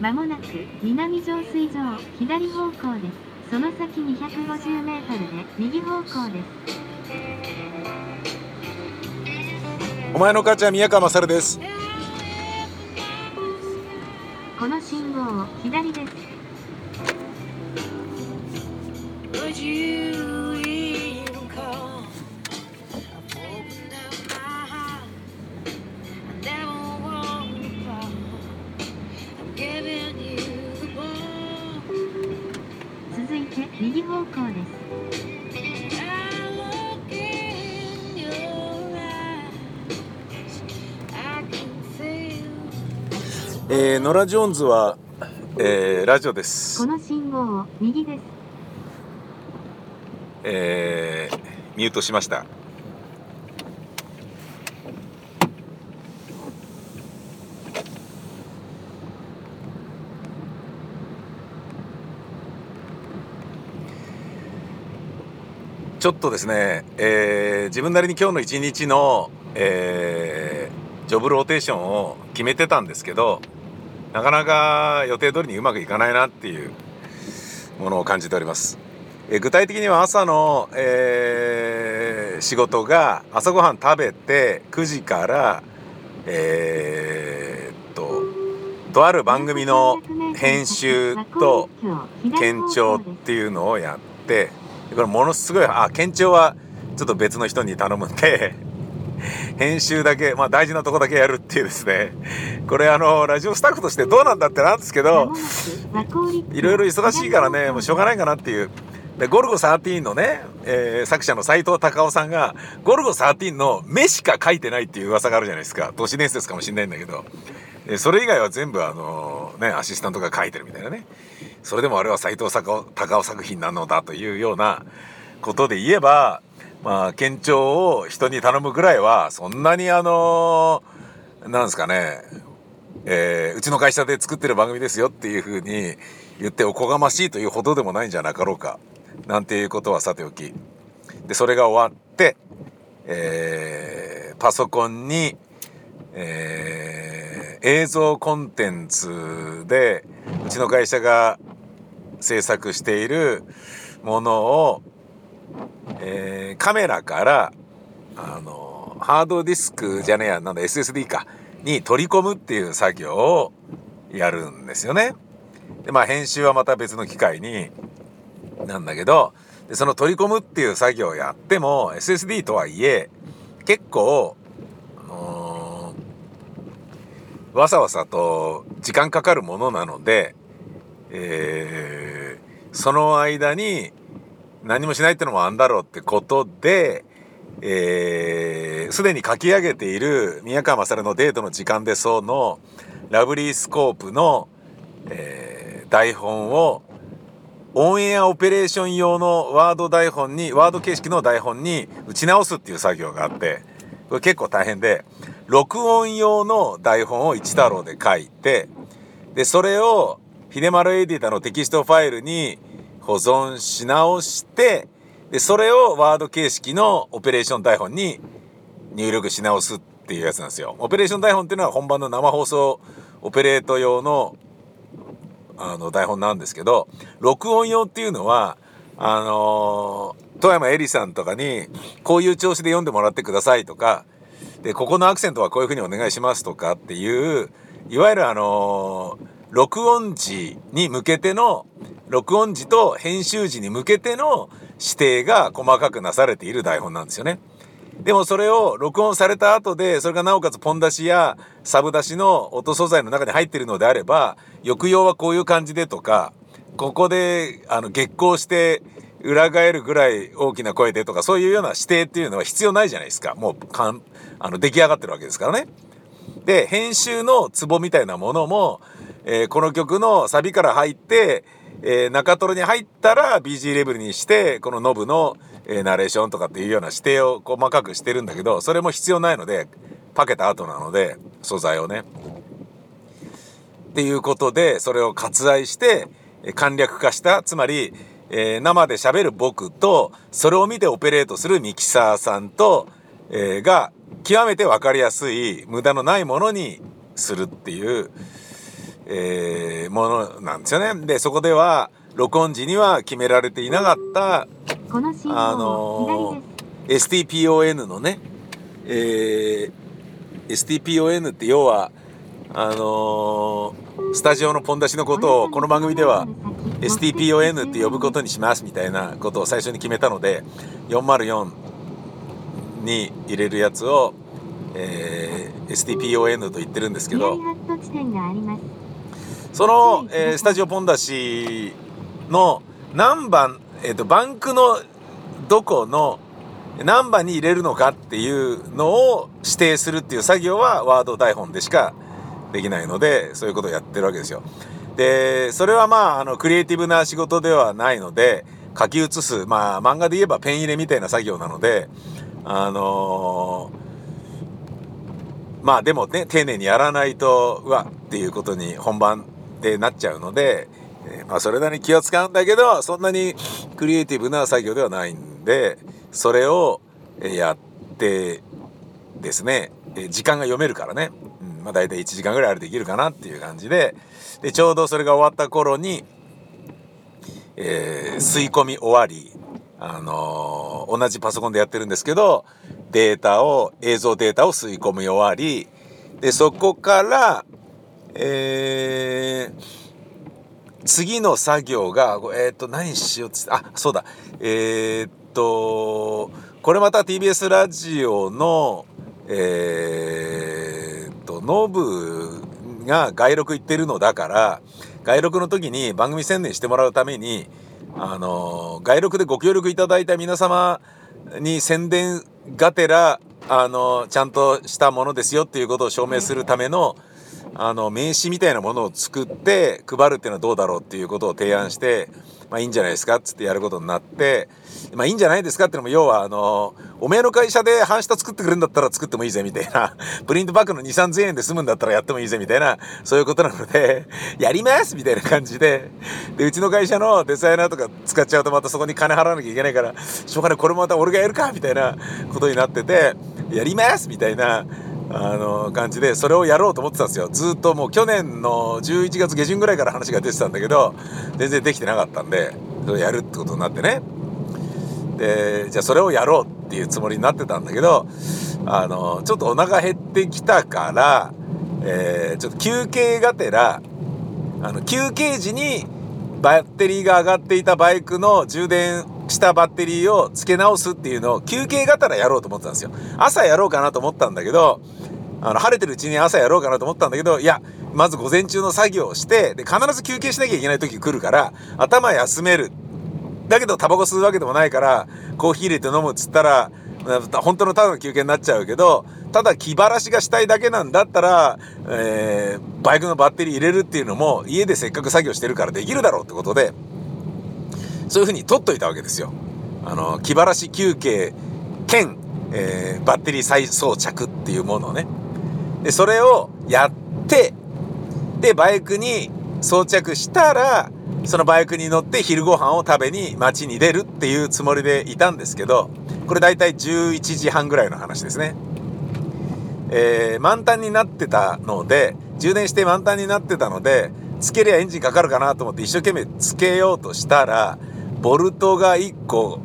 まもなく南浄水場左方向です。その先250メートルで右方向です。お前の母ちゃん宮川勝です。えー、ノラ・ジョーンズは、えー、ラジオです。この信号を右です。えー、ミュートしました。ちょっとですね、えー自分なりに今日の一日の、えージョブローテーションを決めてたんですけどなかなか予定通りにうまくいかないなっていうものを感じております。え具体的には朝の、えー仕事が朝ごはん食べて9時からえーっととある番組の編集と県庁っていうのをやってこれものすごいあ県庁はちょっと別の人に頼むんで編集だけまあ大事なとこだけやるっていうですね。これあのラジオスタッフとしてどうなんだってなんですけどいろいろ忙しいからねもうしょうがないかなっていう。でゴルゴ13のね、えー作者の斎藤隆夫さんがゴルゴ13の目しか書いてないっていう噂があるじゃないですか。都市伝説かもしれないんだけど。でそれ以外は全部あのねアシスタントが書いてるみたいなね。それでもあれは斎藤隆夫作品なのだというようなことで言えばまあ県庁を人に頼むぐらいはそんなにあのなんですかねえーうちの会社で作ってる番組ですよっていうふうに言っておこがましいというほどでもないんじゃなかろうかなんていうことはさておき。でそれが終わって、えーパソコンに、えー映像コンテンツでうちの会社が制作しているものを、えーカメラからあのハードディスクじゃねえやなんだ SSD かに取り込むっていう作業をやるんですよね。でまあ編集はまた別の機械になんだけどでその取り込むっていう作業をやっても SSD とはいえ結構、あのーわさわさと時間かかるものなので、えーその間に何もしないってのもあんだろうってことで、えーすでに書き上げている宮川勝のデートの時間でそうのラブリースコープの、えー台本をオンエアオペレーション用のワード台本にワード形式の台本に打ち直すっていう作業があってこれ結構大変で録音用の台本を一太郎で書いてでそれを秀丸エディタのテキストファイルに保存し直してでそれをワード形式のオペレーション台本に入力し直すっていうやつなんですよ。オペレーション台本っていうのは本番の生放送オペレート用のあの台本なんですけど録音用っていうのはあのー富山えりさんとかにこういう調子で読んでもらってくださいとかでここのアクセントはこういうふうにお願いしますとかっていういわゆるあのー録音時に向けての録音時と編集時に向けての指定が細かくなされている台本なんですよね。でもそれを録音された後でそれがなおかつポン出しやサブ出しの音素材の中に入っているのであれば抑揚はこういう感じでとかここであの激光して裏返るぐらい大きな声でとかそういうような指定っていうのは必要ないじゃないですかもうかんあの出来上がってるわけですからね。で編集のツボみたいなものも、えーこの曲のサビから入って、えー中トロに入ったら BG レベルにしてこのノブの、えーナレーションとかっていうような指定を細かくしてるんだけどそれも必要ないのでパケた後なので素材をね。っていうことでそれを割愛してえ簡略化したつまり、えー生で喋る僕とそれを見てオペレートするミキサーさんと、えーが極めて分かりやすい無駄のないものにするっていう、えーものなんですよね。でそこでは録音時には決められていなかったあをの左です STPON のね、えー STPON って要はあのースタジオのポン出しのことをこの番組では STPON って呼ぶことにしますみたいなことを最初に決めたので404に入れるやつを、えー STPON と言ってるんですけどその、えースタジオポン出しの何番、えー、とバンクのどこの何番に入れるのかっていうのを指定するっていう作業はワード台本でしかできないのでそういうことをやってるわけですよ。でそれはまああのクリエイティブな仕事ではないので書き写すまあ漫画で言えばペン入れみたいな作業なのであのーまあでもね丁寧にやらないとうわっていうことに本番でなっちゃうので、えーまあそれなりに気を使うんだけどそんなにクリエイティブな作業ではないんでそれをやってですね。え時間が読めるからね、うんまあ、大体1時間ぐらいあれできるかなっていう感じで。でちょうどそれが終わった頃に、えー吸い込み終わり、あのー同じパソコンでやってるんですけどデータを映像データを吸い込み終わりでそこから、えー次の作業がえっ、と何しようってあそうだ。えーっとこれまた TBS ラジオのえーっとノブが外録行ってるのだから外録の時に番組宣伝してもらうためにあの外録でご協力いただいた皆様に宣伝がてらあのちゃんとしたものですよっていうことを証明するためのあの名刺みたいなものを作って配るっていうのはどうだろうっていうことを提案して、まあいいんじゃないですかっつってやることになって、まあいいんじゃないですかってのも要はあの、おめえの会社で半下作ってくれるんだったら作ってもいいぜみたいな、プリントバッグの2、3000円で済むんだったらやってもいいぜみたいな、そういうことなので、やりますみたいな感じで、で、うちの会社のデザイナーとか使っちゃうとまたそこに金払わなきゃいけないから、しょうがない、これもまた俺がやるかみたいなことになってて、やりますみたいな、あの感じでそれをやろうと思ってたんですよ。ずっともう去年の11月下旬ぐらいから話が出てたんだけど全然できてなかったんでそれをやるってことになってね。でじゃあそれをやろうっていうつもりになってたんだけどあのちょっとお腹減ってきたから、えーちょっと休憩がてらあの休憩時にバッテリーが上がっていたバイクの充電したバッテリーを付け直すっていうのを休憩がたらやろうと思ってたんですよ。朝やろうかなと思ったんだけどあの晴れてるうちに朝やろうかなと思ったんだけどいやまず午前中の作業をしてで必ず休憩しなきゃいけない時来るから頭休める。だけどタバコ吸うわけでもないからコーヒー入れて飲むっつったら本当のただの休憩になっちゃうけどただ気晴らしがしたいだけなんだったら、えーバイクのバッテリー入れるっていうのも家でせっかく作業してるからできるだろうってことでそういうふうに取っといたわけですよ。あの気晴らし休憩兼、えーバッテリー再装着っていうものをねでそれをやってでバイクに装着したらそのバイクに乗って昼ご飯を食べに街に出るっていうつもりでいたんですけどこれ大体11時半ぐらいの話ですね。えー満タンになってたので充電して満タンになってたのでつけりゃエンジンかかるかなと思って一生懸命つけようとしたらボルトが1個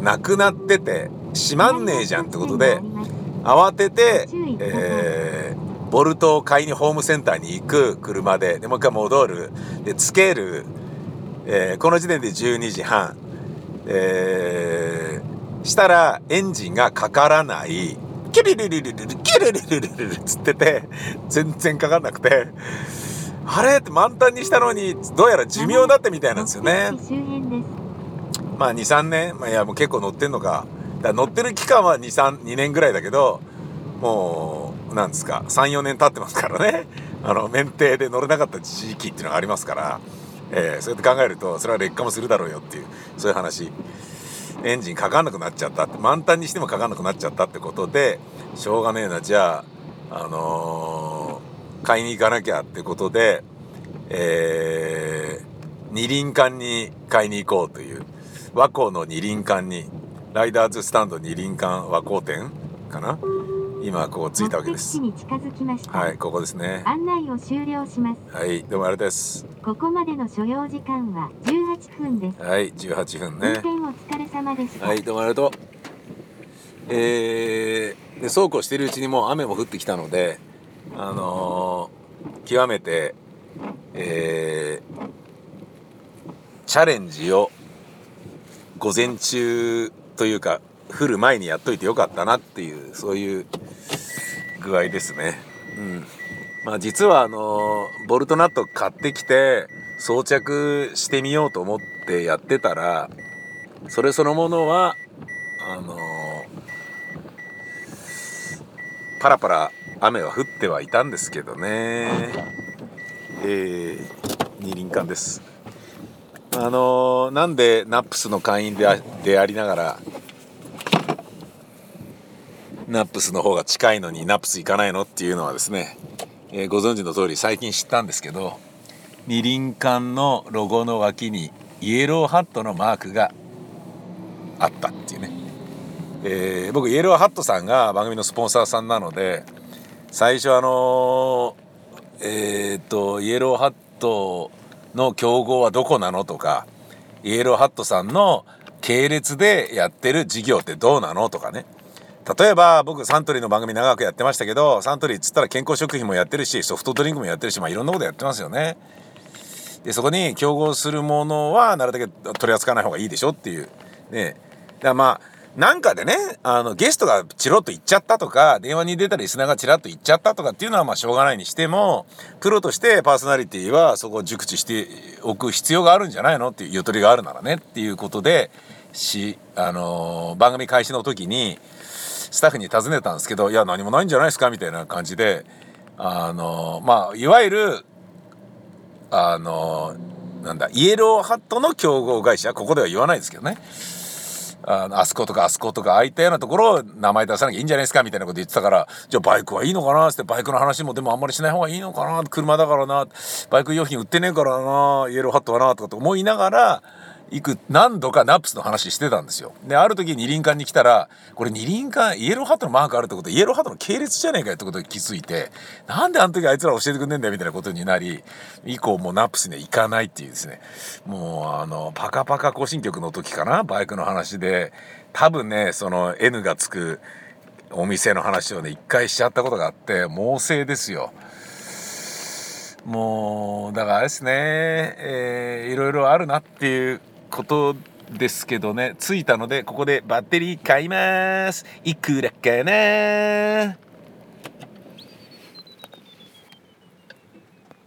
なくなってて閉まんねえじゃんってことで慌てて、えーボルトを買いにホームセンターに行く車で。でもう一回戻る。でつける、えーこの時点で12時半、えーしたらエンジンがかからない。キュリリリリリリキュリリリリリリつってて全然かかんなくてあれって満タンにしたのにどうやら寿命だったみたいなんですよね。まあ23年、まあ、いやもう結構乗ってんのか。だ乗ってる期間は232年ぐらいだけどもうなんですか。34年経ってますからね。あの免停で乗れなかった時期っていうのがありますから、えーそうやって考えるとそれは劣化もするだろうよっていうそういう話。エンジンかかんなくなっちゃったって満タンにしてもかかんなくなっちゃったってことでしょうがねえな。じゃああのー買いに行かなきゃってことでえー二輪館に買いに行こうという和光の二輪館にライダーズスタンド二輪館和光店かな？今ここ着いたわけです目的地に近づきました。はいここですね案内を終了します。はいどうもありがとうございますここまでの所要時間は18分です。はい18分運ね転お疲れ様でした。はいどうもありがとうえー、でそうこうしてるうちにもう雨も降ってきたのであのー極めてえーチャレンジを午前中というか降る前にやっといてよかったなっていうそういう具合ですね。うん。まあ実はあのボルトナット買ってきて装着してみようと思ってやってたらそれそのものはあのパラパラ雨は降ってはいたんですけどね。えー、2りんかんです。あのなんでナップスの会員であでありながらナップスの方が近いのにナップス行かないのっていうのはですね、えーご存知の通り最近知ったんですけど2りんかんのロゴの脇にイエローハットのマークがあったっていうね、えー僕イエローハットさんが番組のスポンサーさんなので最初あのえーっとイエローハットの競合はどこなのとかイエローハットさんの系列でやってる事業ってどうなのとかね。例えば僕サントリーの番組長くやってましたけどサントリーっつったら健康食品もやってるしソフトドリンクもやってるしまあいろんなことやってますよね。でそこに競合するものはなるだけ取り扱わない方がいいでしょっていう。ね。だからまあなんかでねあのゲストがチロッと言っちゃったとか電話に出たリスナーがチラッと言っちゃったとかっていうのはまあしょうがないにしてもプロとしてパーソナリティはそこを熟知しておく必要があるんじゃないのっていうゆとりがあるならねっていうことでしあのー番組開始の時にスタッフに尋ねたんですけど「いや何もないんじゃないですか」みたいな感じであのーまあいわゆるあのなんだイエローハットの競合会社ここでは言わないですけどね。あのあそことかあそことかああいったようなところを名前出さなきゃいいんじゃないですかみたいなこと言ってたからじゃあバイクはいいのかなってバイクの話もでもあんまりしない方がいいのかな車だからなバイク用品売ってねえからなイエローハットはなとかと思いながらいく何度かナップスの話してたんですよ。である時2りんかんに来たらこれ2りんかんイエローハットのマークあるってことイエローハットの系列じゃねえかよってことに気づいてなんであの時あいつら教えてくんねえんだよみたいなことになり以降もうナップスには行かないっていうですねもうあのパカパカ行進曲の時かなバイクの話で多分ねその N がつくお店の話をね一回しちゃったことがあって猛省ですよ。もうだからあれですね、えーいろいろあるなっていうことですけどね。着いたのでここでバッテリー買います。いくらかな？